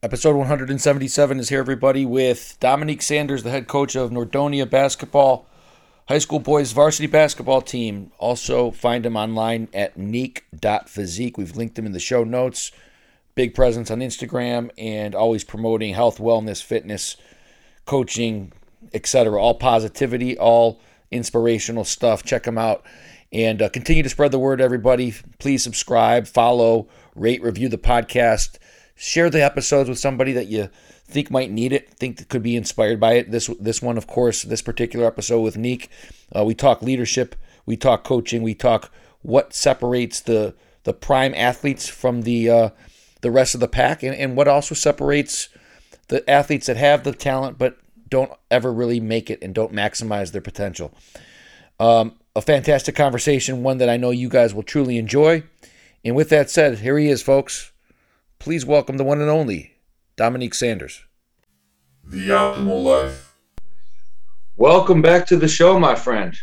Episode 177 is here, everybody, with Dominique Sanders, the head coach of Nordonia basketball, high school boys varsity basketball team. Also, find him online at nique.physique. We've linked him in the show notes. Big presence on Instagram and always promoting health, wellness, fitness, coaching, etc. All positivity, all inspirational stuff. Check him out and uh, continue to spread the word, everybody. Please subscribe, follow, rate, review the podcast share the episodes with somebody that you think might need it, think could be inspired by it. This this one, of course, this particular episode with Nique, uh, we talk leadership, we talk coaching, we talk what separates the the prime athletes from the uh, the rest of the pack, and, and what also separates the athletes that have the talent but don't ever really make it and don't maximize their potential. Um, a fantastic conversation, one that I know you guys will truly enjoy. And with that said, here he is, folks please welcome the one and only Dominique Sanders. The Optimal Life. Welcome back to the show, my friend.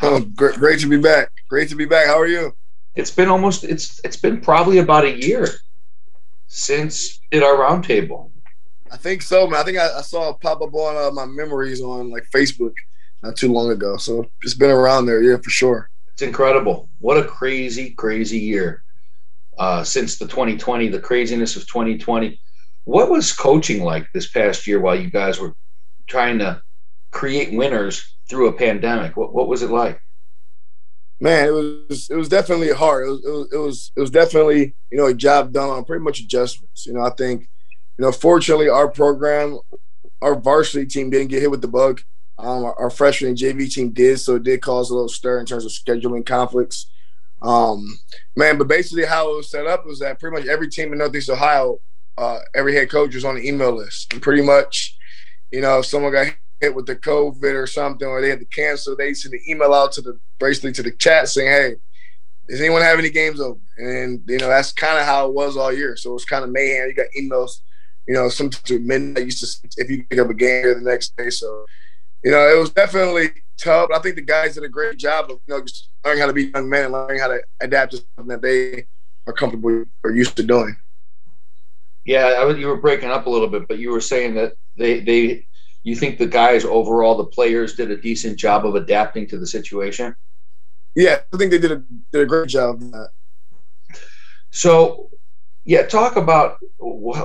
Oh, great, great to be back. Great to be back. How are you? It's been almost it's it's been probably about a year since did our roundtable. I think so, man. I think I, I saw it pop up on uh, my memories on like Facebook not too long ago. So it's been around there, yeah, for sure. It's incredible. What a crazy, crazy year uh, since the 2020, the craziness of 2020. What was coaching like this past year while you guys were trying to create winners through a pandemic? What, what was it like? Man, it was it was definitely hard. It was, it was it was it was definitely you know a job done on pretty much adjustments. You know, I think you know fortunately our program, our varsity team didn't get hit with the bug. Um, our, our freshman and JV team did, so it did cause a little stir in terms of scheduling conflicts. Um, man, but basically how it was set up was that pretty much every team in Northeast Ohio, uh, every head coach was on the email list. And pretty much, you know, if someone got hit with the COVID or something, or they had to cancel, they send the email out to the basically to the chat saying, "Hey, does anyone have any games open?" And you know, that's kind of how it was all year. So it was kind of mayhem. You got emails, you know, sometimes midnight. Used to if you pick up a game the next day. So you know, it was definitely tough. I think the guys did a great job of you know just learning how to be young men and learning how to adapt to something that they are comfortable or used to doing. Yeah, I was, you were breaking up a little bit, but you were saying that they they you think the guys overall, the players, did a decent job of adapting to the situation. Yeah, I think they did a did a great job of that. So, yeah, talk about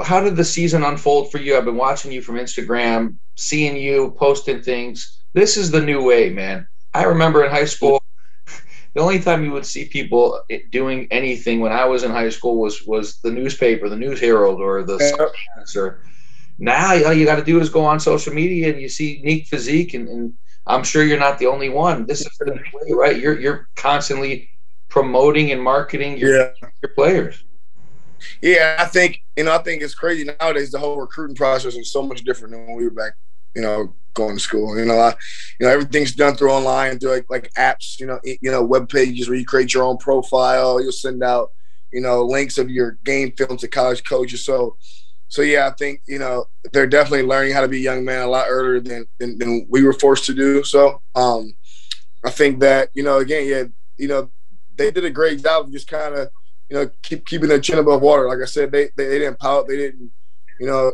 how did the season unfold for you? I've been watching you from Instagram, seeing you posting things. This is the new way, man. I remember in high school, the only time you would see people doing anything when I was in high school was was the newspaper, the News Herald, or the yeah. or now all you got to do is go on social media and you see Nique Physique, and, and I'm sure you're not the only one. This is the new way, right? You're you're constantly promoting and marketing your yeah. your players. Yeah, I think you know. I think it's crazy nowadays. The whole recruiting process is so much different than when we were back, you know, going to school. You know, I, you know, everything's done through online, through like like apps. You know, you know, web pages where you create your own profile. You'll send out, you know, links of your game film to college coaches. So, so yeah, I think you know they're definitely learning how to be young men a lot earlier than than, than we were forced to do. So, um, I think that you know, again, yeah, you know, they did a great job of just kind of you know, keep keeping their chin above water. Like I said, they, they, they didn't pout. They didn't, you know,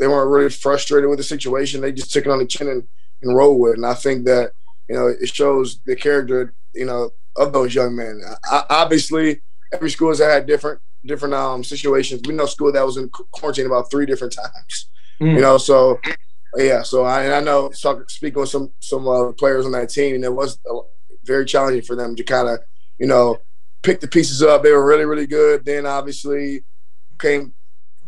they weren't really frustrated with the situation. They just took it on the chin and, and rolled with it. And I think that, you know, it shows the character, you know, of those young men. I, obviously, every school has had different different um situations. We know school that was in quarantine about three different times. Mm. You know, so yeah. So I I know talk, speaking with some some uh, players on that team, and it was very challenging for them to kind of you know pick the pieces up. They were really, really good. Then obviously came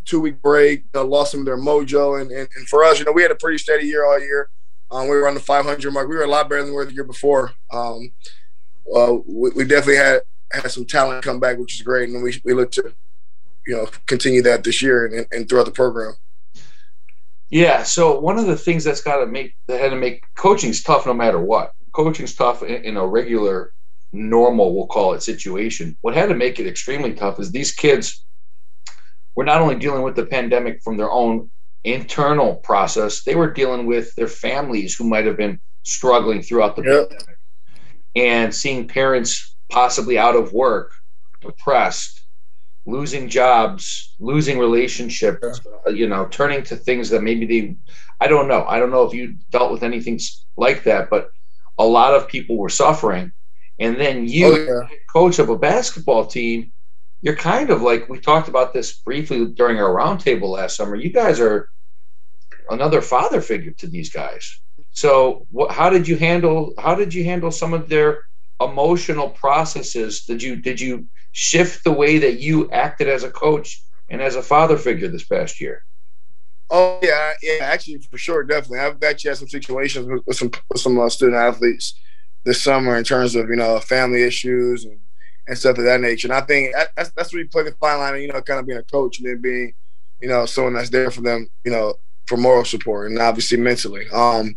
two week break, uh, lost some of their mojo. And, and, and, for us, you know, we had a pretty steady year all year. Um, we were on the 500 mark. We were a lot better than we were the year before. Um, well, we, we, definitely had had some talent come back, which is great, and we we look to you know continue that this year and, and throughout the program. Yeah. So one of the things that's got to make that had to make coaching's tough no matter what. Coaching's tough in, in a regular normal, we'll call it, situation. What had to make it extremely tough is these kids were not only dealing with the pandemic from their own internal process, they were dealing with their families who might have been struggling throughout the yep. pandemic and seeing parents possibly out of work, depressed, losing jobs, losing relationships, uh, you know, turning to things that maybe they, I don't know. I don't know if you dealt with anything like that, but a lot of people were suffering. And then you, oh, yeah. coach of a basketball team, you're kind of like we talked about this briefly during our roundtable last summer. You guys are another father figure to these guys. So, what, how did you handle? How did you handle some of their emotional processes? Did you did you shift the way that you acted as a coach and as a father figure this past year? Oh yeah, yeah, actually for sure, definitely. I've actually had some situations with, some with some uh, student athletes this summer in terms of you know family issues and, and stuff of that nature. And I think that's that's where you play the fine line, you know, kind of being a coach and then being, you know, someone that's there for them, you know, for moral support and obviously mentally. Um,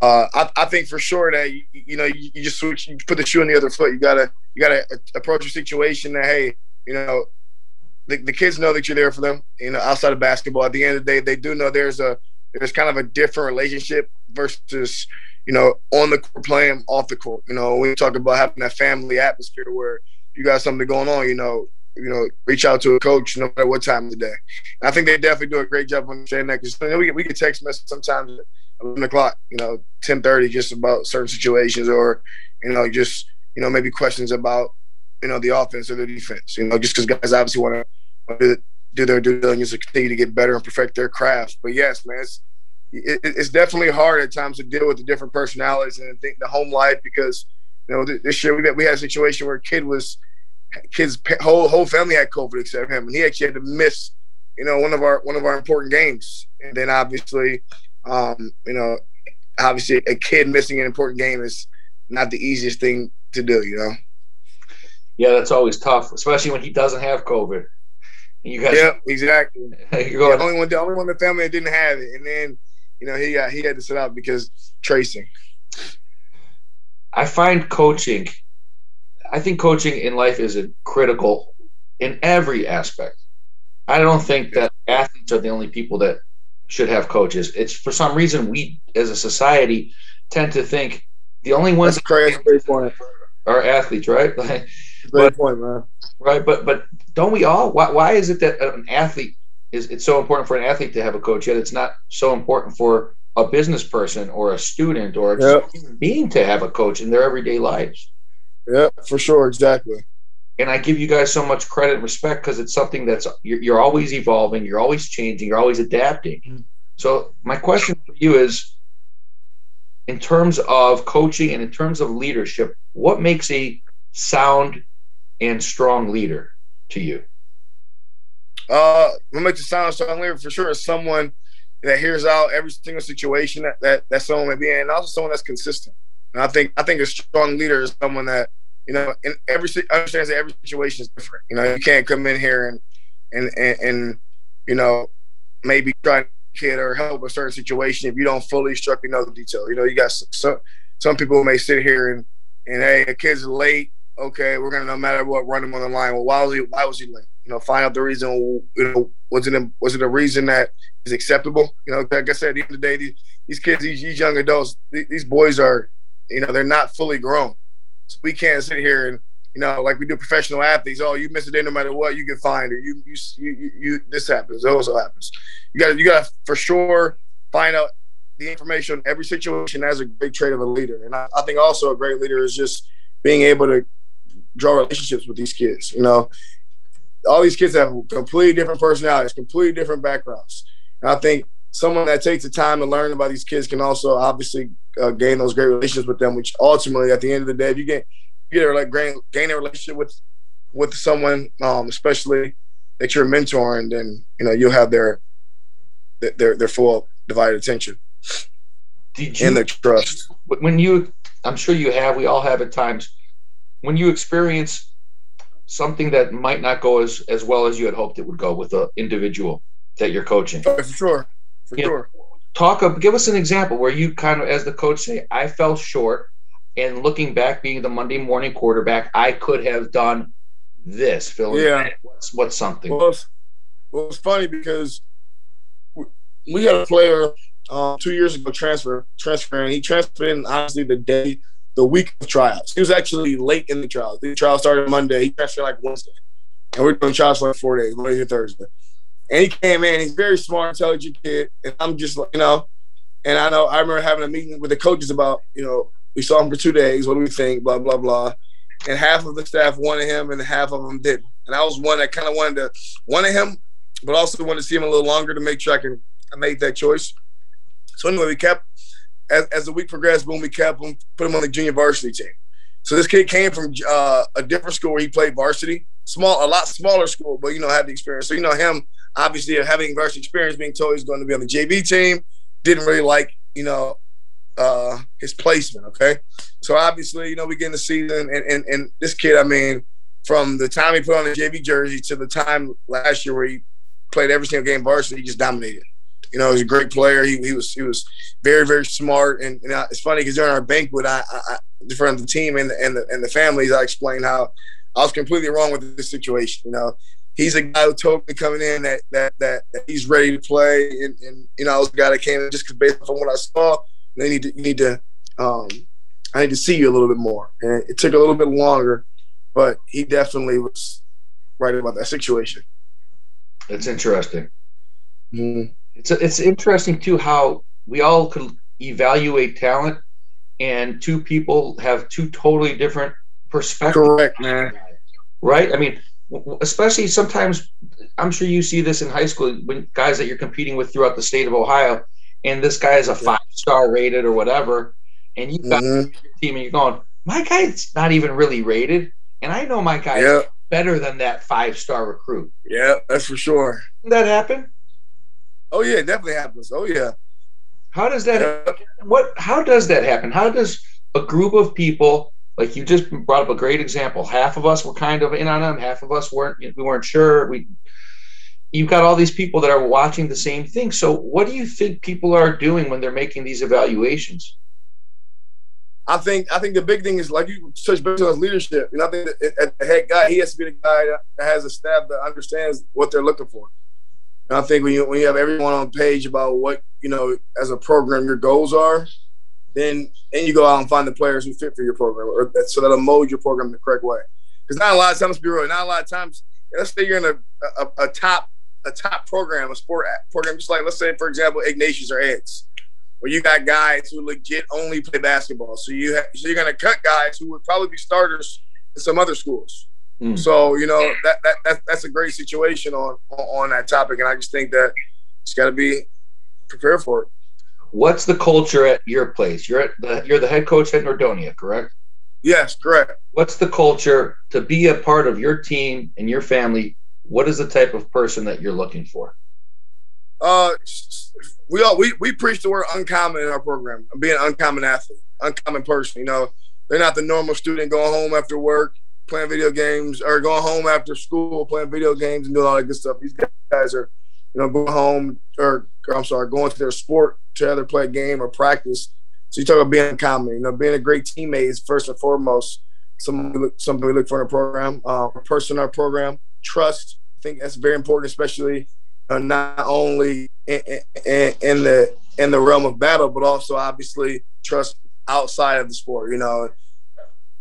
uh, I, I, think for sure that you, you know you, you, just switch, you put the shoe on the other foot. You gotta you gotta approach a situation that hey, you know, the, the kids know that you're there for them. You know, outside of basketball, at the end of the day, they do know there's a there's kind of a different relationship versus you know on the court playing off the court. You know, we talk about having that family atmosphere where you got something going on. You know, you know, reach out to a coach no matter what time of the day. And I think they definitely do a great job understanding that because you know, we we get text messages sometimes at 11 o'clock, you know, 10:30 just about certain situations or you know just you know maybe questions about you know the offense or the defense. You know, just because guys obviously want to do their due diligence to continue to get better and perfect their craft. But yes, man, it's it, it's definitely hard at times to deal with the different personalities and think the home life because you know this year we we had a situation where a kid was kid's whole whole family had COVID except him, and he actually had to miss, you know, one of our one of our important games. And then obviously, um, you know, obviously a kid missing an important game is not the easiest thing to do, you know. Yeah, that's always tough, especially when he doesn't have COVID. You guys, yeah, exactly. You're going, the only one, the only one in the family that didn't have it, and then you know he got he had to sit out because tracing. I find coaching I think coaching in life is a critical in every aspect. I don't think that athletes are the only people that should have coaches. It's for some reason we as a society tend to think the only ones That's crazy. Great point. are athletes, right? great but, point, man. Right, but but don't we all? Why, why is it that an athlete is it's so important for an athlete to have a coach, yet it's not so important for a business person or a student or a yep. being to have a coach in their everyday lives? Yeah, for sure, exactly. And I give you guys so much credit and respect because it's something that's you're, you're, always evolving, you're always changing, you're always adapting. Mm-hmm. So my question for you is, in terms of coaching and in terms of leadership, what makes a sound and strong leader to you? Uh, what makes a sound strong leader for sure is someone that hears out every single situation that, that, that someone may be in, and also someone that's consistent. And I think I think a strong leader is someone that you know in every understands that every situation is different. You know, you can't come in here and and and, and you know maybe try to kid or help a certain situation if you don't fully structure know the details. You know, you got some some people may sit here and and hey, a kid's late. Okay, we're gonna no matter what run him on the line. Well, why was he why was he late? You know, find out the reason. You know, was it a, was it a reason that is acceptable? You know, like I said, at the end of the day, these, these kids, these, these young adults, these, these boys are you know, they're not fully grown. So we can't sit here and, you know, like we do professional athletes. Oh, you miss a day no matter what, you get fined, or you you you, you this happens, it also happens. You got you got to for sure find out the information on every situation as a great trait of a leader. And I, I think also a great leader is just being able to draw relationships with these kids. You know, all these kids have completely different personalities, completely different backgrounds. And I think someone that takes the time to learn about these kids can also obviously uh, gain those great relationships with them. Which ultimately, at the end of the day, if you get you get like gain, gain a relationship with with someone, um, especially that you're mentoring, then you know you'll have their their their full divided attention. Did you, and their trust. When you, I'm sure you have. We all have at times. When you experience something that might not go as as well as you had hoped it would go with an individual that you're coaching. Oh, for sure for you sure. Know, talk of give us an example where you kind of as the coach say i fell short and looking back being the monday morning quarterback i could have done this Phil. yeah what's, what's something well it's, well, it's funny because we, we had a player um, two years ago transfer transferring he transferred in honestly the day the week of tryouts he was actually late in the trials the trial started monday he transferred like wednesday and we're doing trials for like four days, Monday to Thursday. And he came in. He's very smart, intelligent kid, and I'm just like, you know, and I know I remember having a meeting with the coaches about, you know, we saw him for two days. What do we think? Blah blah blah. And half of the staff wanted him, and half of them didn't. And I was one that kind of wanted to wanted him, but also wanted to see him a little longer to make sure I can I made that choice. So anyway, we kept as, as the week progressed. Boom, we kept him, put him on the junior varsity team. So this kid came from uh, a different school where he played varsity, small, a lot smaller school, but you know had the experience. So you know him, obviously having varsity experience, being told he's going to be on the JV team, didn't really like you know uh, his placement. Okay, so obviously you know we get in the season, and, and and this kid, I mean, from the time he put on the JV jersey to the time last year where he played every single game varsity, he just dominated. You know, he's a great player. He, he was he was very very smart, and, and it's funny because during our banquet, I, I, in front of the team and the, and the and the families, I explained how I was completely wrong with this situation. You know, he's a guy who told me coming in that that that, that he's ready to play, and, and you know, I was a guy that came in just because based on what I saw, they need to need to um, I need to see you a little bit more, and it took a little bit longer, but he definitely was right about that situation. That's interesting. Mm-hmm. It's it's interesting too how we all can evaluate talent, and two people have two totally different perspectives. Correct, man. Right? I mean, especially sometimes I'm sure you see this in high school when guys that you're competing with throughout the state of Ohio, and this guy is a five star rated or whatever, and you got mm-hmm. your team and you're going, my guy's not even really rated, and I know my guy yep. better than that five star recruit. Yeah, that's for sure. Did that happen? Oh yeah, it definitely happens. Oh yeah. How does that? Yeah. What? How does that happen? How does a group of people like you just brought up a great example? Half of us were kind of in on them. Half of us weren't. We weren't sure. We. You've got all these people that are watching the same thing. So, what do you think people are doing when they're making these evaluations? I think I think the big thing is like you touched base on leadership. You know, I think that the head guy he has to be the guy that has a staff that understands what they're looking for. And I think when you when you have everyone on page about what you know as a program your goals are, then then you go out and find the players who fit for your program, or that, so that'll mold your program the correct way. Because not a lot of times, be real, not a lot of times. Let's say you're in a, a, a top a top program, a sport program, just like let's say for example Ignatius or Eds, where you got guys who legit only play basketball. So you have, so you're gonna cut guys who would probably be starters in some other schools. Mm. So you know that, that that that's a great situation on on that topic, and I just think that it's got to be prepared for it. What's the culture at your place? You're at the you're the head coach at Nordonia, correct? Yes, correct. What's the culture to be a part of your team and your family? What is the type of person that you're looking for? Uh, we all we, we preach the word uncommon in our program. Being an uncommon athlete, uncommon person. You know, they're not the normal student going home after work playing video games or going home after school playing video games and doing all that good stuff. These guys are, you know, going home or, or I'm sorry, going to their sport to either play a game or practice. So you talk about being common, you know, being a great teammate is first and foremost something we look, something we look for in a program, uh, a person in our program. Trust, I think that's very important, especially uh, not only in, in, in the in the realm of battle, but also obviously trust outside of the sport. You know,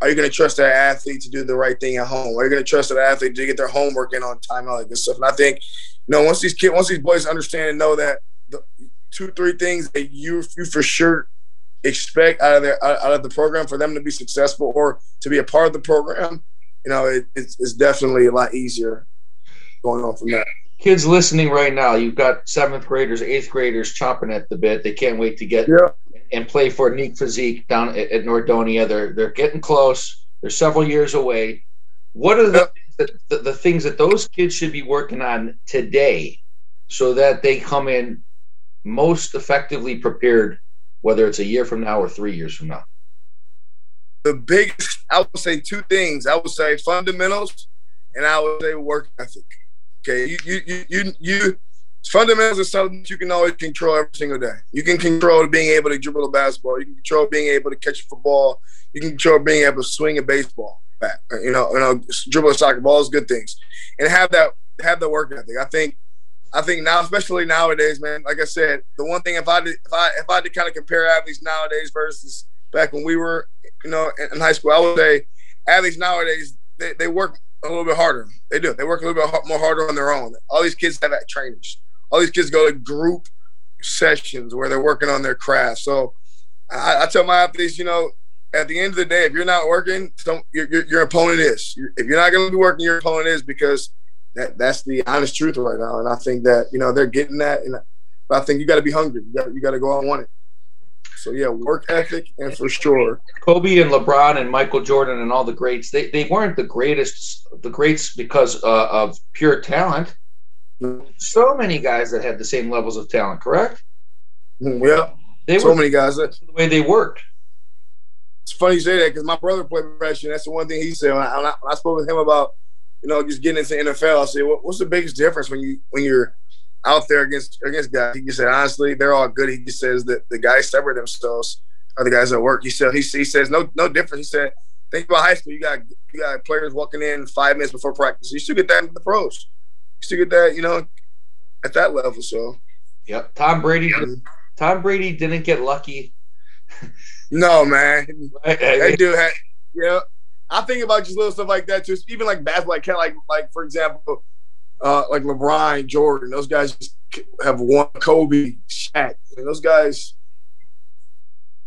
are you going to trust that athlete to do the right thing at home? Are you going to trust that athlete to get their homework in on time all that good stuff? And I think, you know, once these kids, once these boys understand and know that the two, three things that you you for sure expect out of their out of the program for them to be successful or to be a part of the program, you know, it, it's, it's definitely a lot easier going on from that. Kids listening right now, you've got seventh graders, eighth graders chomping at the bit. They can't wait to get yeah and play for Nique Physique down at, at Nordonia. They're they're getting close. They're several years away. What are the, the, the, the things that those kids should be working on today so that they come in most effectively prepared, whether it's a year from now or three years from now? The biggest, I would say two things. I would say fundamentals, and I would say work ethic. Okay, you you you you, you fundamentals are something you can always control every single day. You can control being able to dribble a basketball. You can control being able to catch a football. You can control being able to swing a baseball bat. You know, you know, dribble a soccer ball is good things, and have that have the work ethic. I think, I think now, especially nowadays, man. Like I said, the one thing if I did, if I if I did kind of compare athletes nowadays versus back when we were, you know, in, high school, I would say athletes nowadays they, they work a little bit harder. They do. They work a little bit more harder on their own. All these kids have that trainers. All these kids go to group sessions where they're working on their craft. So I, I tell my athletes, you know, at the end of the day, if you're not working, your, your, your opponent is. If you're not going to be working, your opponent is because that that's the honest truth right now. And I think that you know they're getting that, and I think you got to be hungry. You got you to go out and want it. So yeah, work ethic and for sure. Kobe and LeBron and Michael Jordan and all the greats, they, they weren't the greatest the greats because uh, of pure talent. So many guys that had the same levels of talent, correct? Mm, yeah. They so were many guys that the way they worked. It's funny you say that because my brother played professional. That's the one thing he said when I, when I, spoke with him about, you know, just getting into NFL. I said, what, "What's the biggest difference when you when you're out there against against guys?" He just said, "Honestly, they're all good." He just says that the guys separate themselves are the guys that work. He said he, he says no no difference. He said, "Think about high school. You got you got players walking in five minutes before practice. You still get that in the pros. Still get that, you know, at that level." So, yep. Tom Brady. Tom Brady didn't get lucky. no, man. Right? That dude had, yeah. I think about just little stuff like that too. Even like basketball, like kind of like, like for example, uh, like LeBron, Jordan. Those guys have won. Kobe, Shaq. And those guys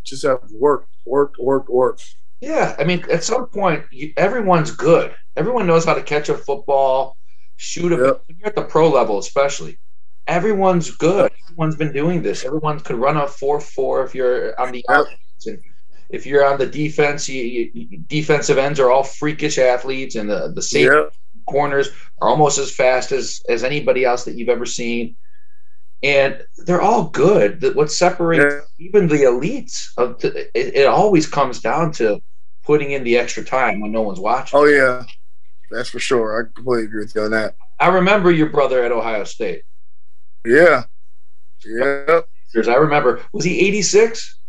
just have worked, worked, worked, worked. Yeah, I mean, at some point, you, everyone's good. Everyone knows how to catch a football, shoot a. Yep. When you're at the pro level, especially, everyone's good. Everyone's been doing this. Everyone could run a four-four if you're on the offense, and if you're on the defense, you, you, defensive ends are all freakish athletes, and the the safety yep. corners are almost as fast as as anybody else that you've ever seen. And they're all good. What separates even the elites of the, it, it always comes down to putting in the extra time when no one's watching. Oh yeah, that's for sure. I completely agree with you on that. I remember your brother at Ohio State. Yeah. Yeah. I remember. Was he 86?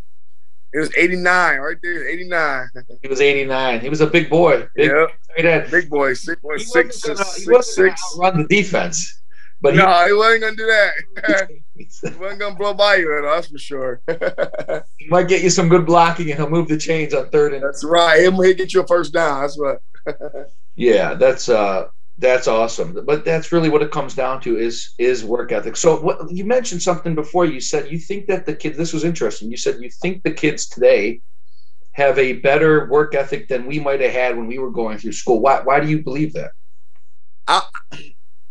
It was 89, right there. 89. He was 89. He was a big boy. Big, yep. big boy. Six, he six, gonna, six, he wasn't six. Run the defense. But no, he, he wasn't gonna do that. he wasn't gonna blow by you, at all, that's for sure. he might get you some good blocking, and he'll move the chains on third and. That's right. He'll, he'll get you a first down. That's what. yeah, that's uh, that's awesome. But that's really what it comes down to is is work ethic. So what you mentioned something before. You said you think that the kids. This was interesting. You said you think the kids today have a better work ethic than we might have had when we were going through school. Why why do you believe that? I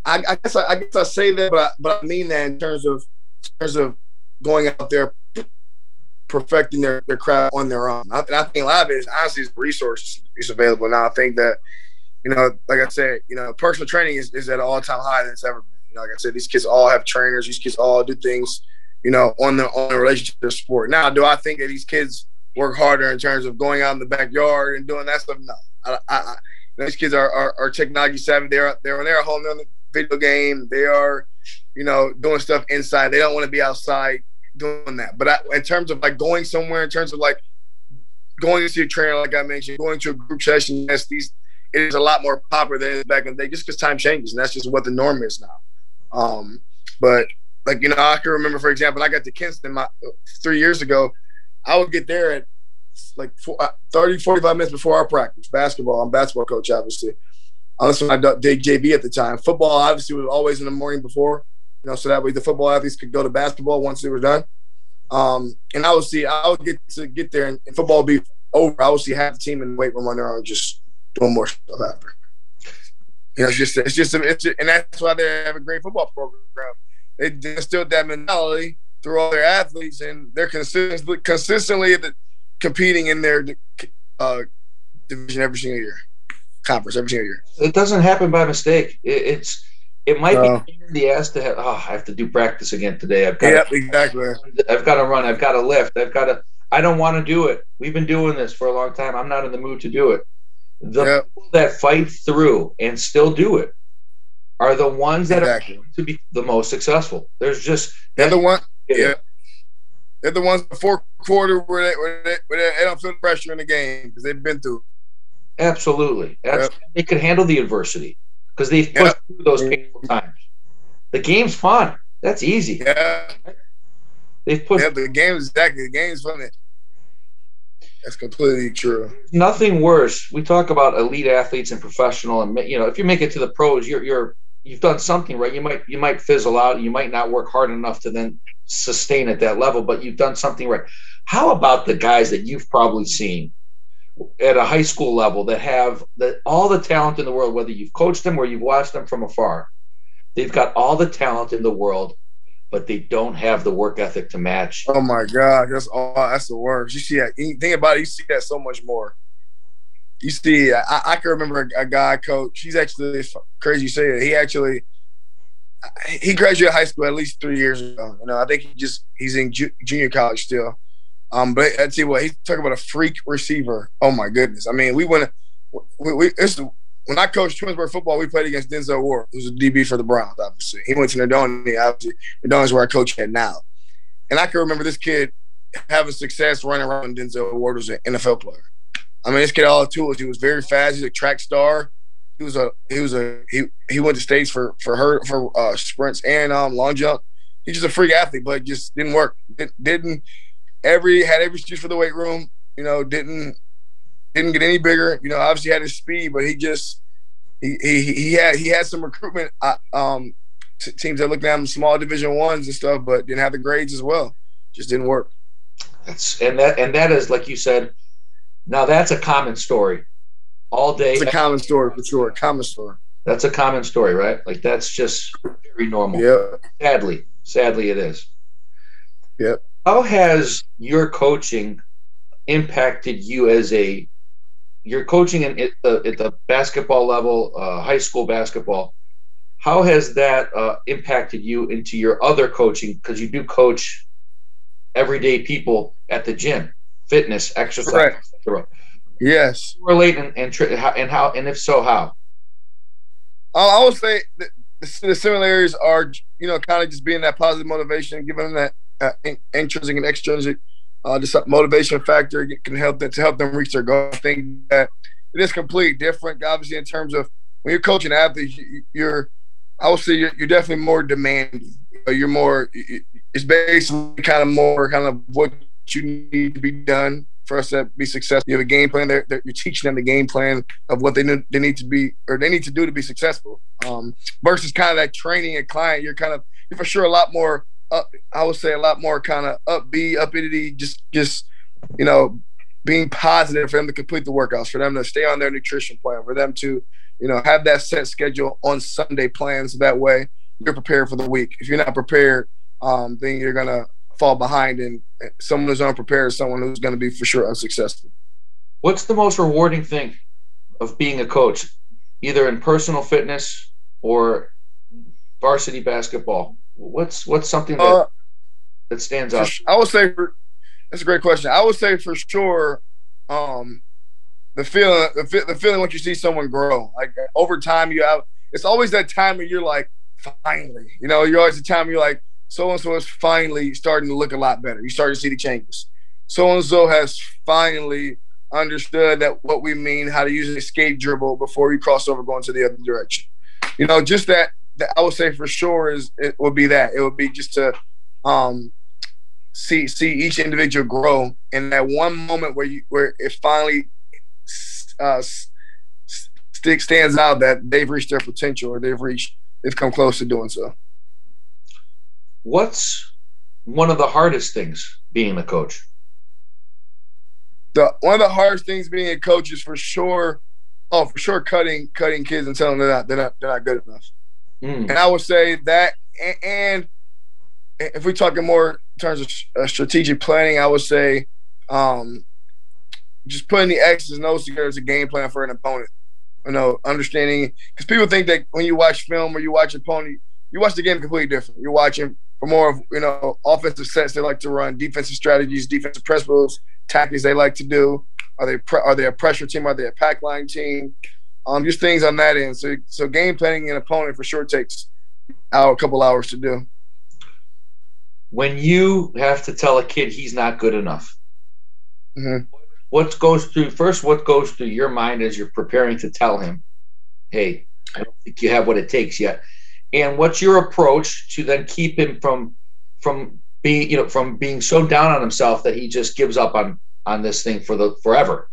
I, guess I, I, guess I say that, but I, but I mean that in terms of in terms of going out there perfecting their, their craft on their own. I, I think a lot of it is honestly resources is available now. I think that you know, like I said, you know, personal training is, is at an all time high than it's ever been. You know, like I said, these kids all have trainers. These kids all do things, you know, on the on the relationship to sport. Now, do I think that these kids work harder in terms of going out in the backyard and doing that stuff? No, I, I, I these kids are, are, are technology savvy. They're they're they're home on the video game. They are, you know, doing stuff inside. They don't want to be outside doing that. But I, in terms of like going somewhere, in terms of like going to see a trainer, like I mentioned, going to a group session, yes, these it is a lot more popular than back in the day, just because time changes, and that's just what the norm is now. Um, but like you know, I can remember, for example, I got to Kenston my three years ago. I would get there at like four, uh, 30, 45 minutes before our practice. Basketball, I'm basketball coach, obviously. Unless when I did JV at the time. Football obviously was always in the morning before, you know, so that way the football athletes could go to basketball once they were done. Um, and I would see, I would get to get there and, and football would be over. I would see half the team in the weight room on their own just doing more stuff after. You know, it's just it's just, it's just and that's why they have a great football program. They instilled that mentality through all their athletes, and they're consistently consistently competing in their uh, division every single year, conference every single year. It doesn't happen by mistake. It, it's it might uh, be in the ass to have. Oh, I have to do practice again today. I've got. Yep, to, exactly. I've got to run. I've got to lift. I've got to. I don't want to do it. We've been doing this for a long time. I'm not in the mood to do it. The yep. people that fight through and still do it are the ones that exactly. are to be the most successful. There's just they're the one. Yeah. They're the ones the fourth quarter where they, where they, where they don't feel pressure in the game because they've been through. Absolutely, yep. they can handle the adversity because they've pushed yep. through those painful times. The game's fun. That's easy. Yeah. They've pushed. Yeah, the game is exactly the game's fun. That's completely true. Nothing worse. We talk about elite athletes and professional, and you know, if you make it to the pros, you're you're you've done something right. You might you might fizzle out. You might not work hard enough to then sustain at that level, but you've done something right. How about the guys that you've probably seen at a high school level that have the, all the talent in the world, whether you've coached them or you've watched them from afar? They've got all the talent in the world, but they don't have the work ethic to match. Oh my God, that's all. That's the worst. You see that? Think about it. You see that so much more. You see, I, I can remember a, a guy coach. He's actually crazy. You say it. He actually he graduated high school at least three years ago. You know, I think he just he's in ju- junior college still. Um, but I tell you what, he's talking about a freak receiver. Oh my goodness! I mean, we went. We, we it's when I coached Twinsburg football, we played against Denzel Ward, who's a DB for the Browns. Obviously, he went to Nordonia. Obviously, is where I coach at now, and I can remember this kid having success running around. Denzel Ward was an NFL player. I mean, this kid all the tools. He was very fast. He's a track star. He was a he was a he he went to states for for her for uh, sprints and um, long jump. He's just a freak athlete, but just didn't work. It didn't every had every excuse for the weight room. You know, didn't didn't get any bigger. You know, obviously had his speed, but he just he he, he had he had some recruitment uh, um t- teams that looked at him small division ones and stuff, but didn't have the grades as well. Just didn't work. That's and that and that is like you said. Now that's a common story. All day. It's a common story for sure. Common story. That's a common story, right? Like that's just very normal. Yeah. Sadly, sadly, it is. Yep. How has your coaching impacted you as a you're coaching in, at, the, at the basketball level, uh, high school basketball. How has that uh, impacted you into your other coaching? Because you do coach everyday people at the gym, fitness, exercise, etc. Yes. Relate and and, and how and if so, how? I would say the, the similarities are, you know, kind of just being that positive motivation, giving them that uh, intrinsic and extrinsic uh, just motivation factor can help them to help them reach their goal. I think that it is completely different, obviously, in terms of when you're coaching athletes, you're, I would say you're, you're definitely more demanding. You're more, it's basically kind of more kind of what you need to be done for us to be successful. You have a game plan. They're, they're, you're teaching them the game plan of what they need, they need to be or they need to do to be successful. Um, versus kind of that training a client, you're kind of you're for sure a lot more up, I would say a lot more kind of upbeat, uppity, just just you know, being positive for them to complete the workouts, for them to stay on their nutrition plan, for them to, you know, have that set schedule on Sunday plans. That way, you're prepared for the week. If you're not prepared, um, then you're gonna fall behind, and someone who's unprepared is someone who's gonna be for sure unsuccessful. What's the most rewarding thing of being a coach, either in personal fitness or varsity basketball? What's what's something that uh, that stands out? I would say for, that's a great question. I would say for sure, um, the feeling the, the feeling once you see someone grow, like over time, you have. It's always that time where you're like, finally, you know, you're always the time you're like, so and so is finally starting to look a lot better. You start to see the changes. So and so has finally understood that what we mean, how to use an escape dribble before you cross over going to the other direction. You know, just that I would say for sure is it would be that it would be just to um, see see each individual grow in that one moment where you where it finally uh, stick stands out that they've reached their potential or they've reached they've come close to doing so. What's one of the hardest things being a coach? The one of the hardest things being a coach is for sure, oh for sure cutting cutting kids and telling them they're not they're not, they're not good enough. Mm. And I would say that, and if we're talking more in terms of uh, strategic planning, I would say um, just putting the X's and O's together as a game plan for an opponent. You know, understanding because people think that when you watch film or you watch a opponent, you watch the game completely different. You're watching for more of you know offensive sets they like to run, defensive strategies, defensive moves, tactics they like to do. Are they pre- are they a pressure team? Are they a pack line team? Um, just things on that end. So, so game planning an opponent for sure takes hour, a couple hours to do. When you have to tell a kid he's not good enough, mm-hmm. what goes through first? What goes through your mind as you're preparing to tell him, "Hey, I don't think you have what it takes yet," and what's your approach to then keep him from from being you know from being so down on himself that he just gives up on on this thing for the forever.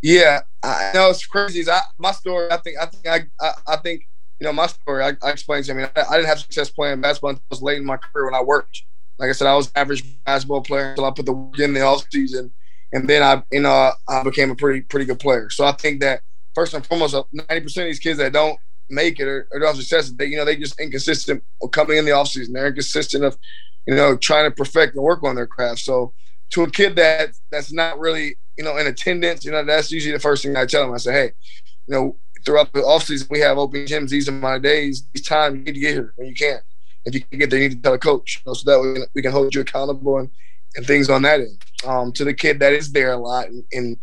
Yeah, I know it's crazy. I, my story, I think, I think, I, I, I think, you know, my story. I, I explained to you. I mean, I, didn't have success playing basketball until I was late in my career when I worked. Like I said, I was average basketball player until I put the work in the off season, and then I, you know, I became a pretty, pretty good player. So I think that first and foremost, uh, ninety percent of these kids that don't make it or, or don't have success, they, you know, they just inconsistent coming in the off season. They're inconsistent of, you know, trying to perfect and work on their craft. So to a kid that that's not really you know, in attendance, you know, that's usually the first thing I tell them. I say, hey, you know, throughout the off season, we have open gyms. These are my days. These times you need to get here when you can. If you can get there, you need to tell a coach, you know, so that way we can hold you accountable and, and things on that end. Um, to the kid that is there a lot and, and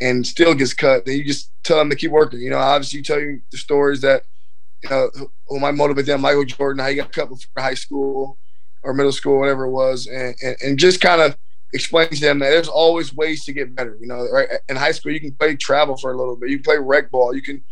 and still gets cut, then you just tell them to keep working. You know, obviously you tell you the stories that you know who might motivate them. Michael Jordan, how he got cut before high school or middle school, whatever it was, and, and, and just kind of explain to them that there's always ways to get better. You know, right in high school you can play travel for a little bit. You can play rec ball. You can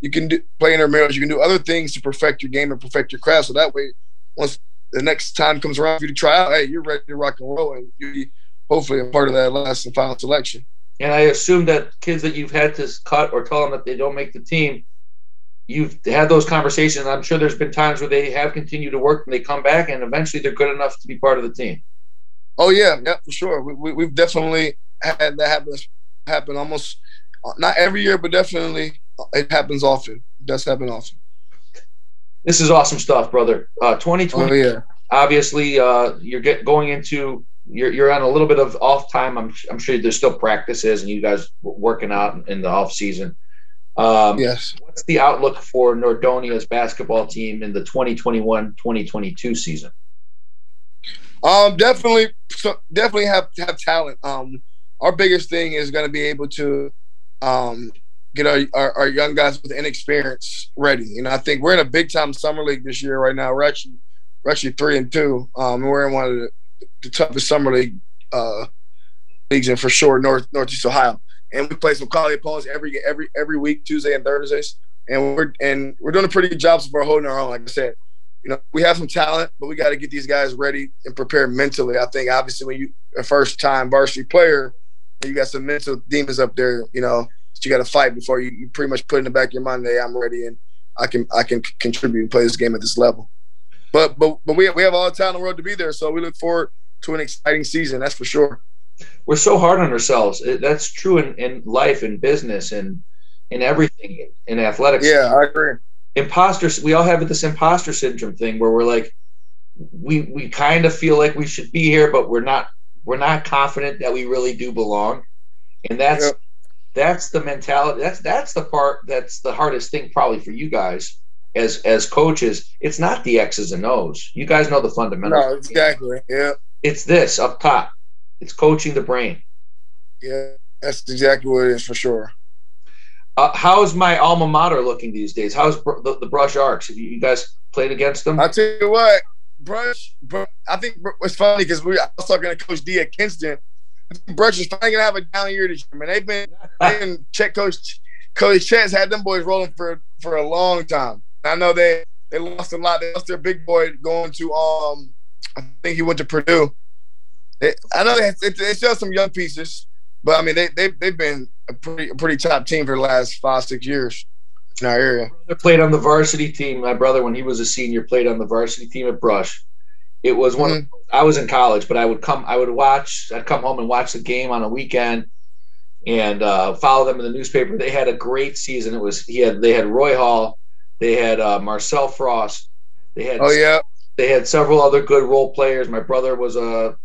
you can do, play intramurals. You can do other things to perfect your game and perfect your craft. So that way, once the next time comes around for you to try out, hey, you're ready to rock and roll, and you be hopefully a part of that last and final selection. And I assume that kids that you've had to cut or tell them that they don't make the team, you've had those conversations. I'm sure there's been times where they have continued to work and they come back, and eventually they're good enough to be part of the team. Oh yeah, yeah, for sure. We, we have definitely had that happen happen almost not every year, but definitely it happens often. It does happen often. This is awesome stuff, brother. Uh, 2020. Oh, yeah. Obviously, uh, you're get going into you're you're on a little bit of off time. I'm I'm sure there's still practices and you guys working out in the off season. Um, yes. What's the outlook for Nordonia's basketball team in the 2021-2022 season? Um, definitely, so definitely have have talent. Um, our biggest thing is going to be able to um, get our, our, our young guys with inexperience ready. Know, I think we're in a big time summer league this year right now. We're actually we're actually three and two. Um, we're in one of the, the toughest summer league uh, leagues in for sure North Northeast Ohio. And we play some quality opponents every every every week, Tuesday and Thursdays. And we're and we're doing a pretty good job so far holding our own. Like I said, you know, we have some talent, but we got to get these guys ready and prepared mentally. I think obviously when you a first time varsity player, you got some mental demons up there, you know, that you got to fight before you, you pretty much put in the back of your mind, hey, I'm ready and I can I can contribute and play this game at this level. But but but we we have all the talent in the world to be there, so we look forward to an exciting season. That's for sure. We're so hard on ourselves. That's true in, in life in business and in everything in athletics. Yeah, I agree imposters we all have this imposter syndrome thing where we're like we we kind of feel like we should be here but we're not we're not confident that we really do belong. And that's yep. that's the mentality that's that's the part that's the hardest thing probably for you guys as as coaches. It's not the x's and o's. You guys know the fundamentals. No exactly yeah. It's this up top. It's coaching the brain. Yeah that's exactly what it is for sure uh, how's my alma mater looking these days? How's br- the, the, Brush Arcs? Have you, you, guys played against them? I'll tell you what, Brush. Brush I think it's funny because we I was talking to Coach D at Kenston. Brush is finally gonna have a down year this year. Man, they've been been check coach Coach Chet's had them boys rolling for for a long time. I know they they lost a lot. They lost their big boy going to um I think he went to Purdue. They, I know they, they, they still have some young pieces. But I mean, they they they've been a pretty a pretty top team for the last five six years in our area. I played on the varsity team. My brother, when he was a senior, played on the varsity team at Brush. It was one. Mm-hmm. Of, I was in college, but I would come. I would watch. I'd come home and watch the game on a weekend, and uh, follow them in the newspaper. They had a great season. It was he had. They had Roy Hall. They had uh, Marcel Frost. They had. Oh yeah. They had several other good role players. My brother was a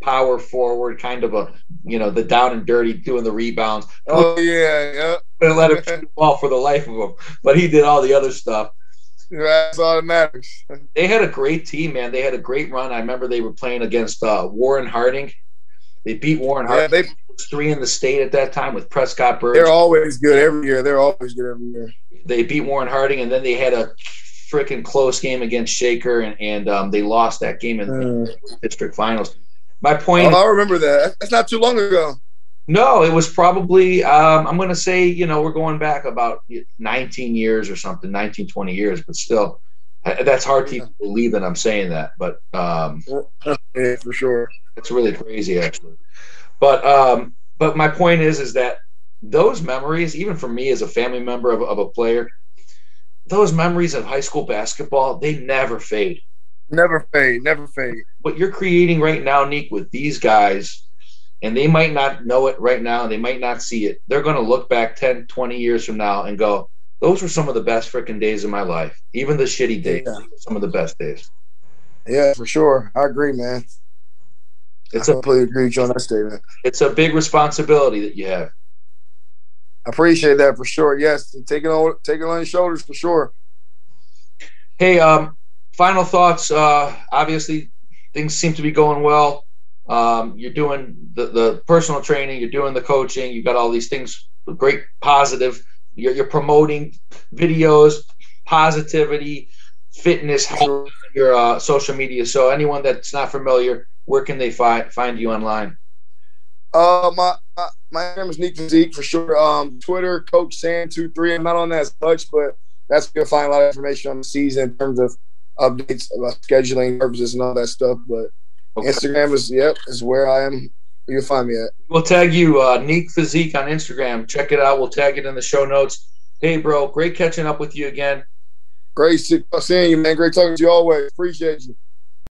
power forward, kind of a you know the down and dirty, doing the rebounds. Oh yeah, yeah. And let him shoot the ball for the life of him, but he did all the other stuff. That's all that matters. They had a great team, man. They had a great run. I remember they were playing against uh, Warren Harding. They beat Warren Harding. Yeah, they three in the state at that time with Prescott Burgess. They're always good every year. They're always good every year. They beat Warren Harding, and then they had a freaking close game against Shaker, and, and um, they lost that game in uh, the district finals. My point. Oh, I remember that. That's not too long ago. No, it was probably, um, I'm going to say, you know, we're going back about 19 years or something, 19, 20 years, but still, that's hard to believe that I'm saying that. But um, yeah, for sure. It's really crazy, actually. But um, but my point is is that those memories, even for me as a family member of, of a player, those memories of high school basketball, they never fade. Never fade, never fade. What you're creating right now, Nick, with these guys, and they might not know it right now, and they might not see it. They're going to look back 10, 20 years from now and go, those were some of the best freaking days of my life. Even the shitty days, yeah. some of the best days. Yeah, for sure. I agree, man. It's I completely a, agree with you on that statement. It's a big responsibility that you have. I appreciate that for sure. Yes, take it on take it on your shoulders for sure. Hey, um, final thoughts. Uh, obviously, things seem to be going well. Um, you're doing the, the personal training, you're doing the coaching, you've got all these things, great positive. You're, you're promoting videos, positivity, fitness, your uh, social media. So anyone that's not familiar, where can they find find you online? Uh, my, my my name is Nique Physique for sure. Um, Twitter, Coach Sand two three. I'm not on that as much, but that's gonna find a lot of information on the season in terms of updates about scheduling purposes and all that stuff. But okay. Instagram is yep is where I am. You'll find me at. We'll tag you, uh, Nique Physique on Instagram. Check it out. We'll tag it in the show notes. Hey, bro, great catching up with you again. Great seeing you, man. Great talking to you always. Appreciate you.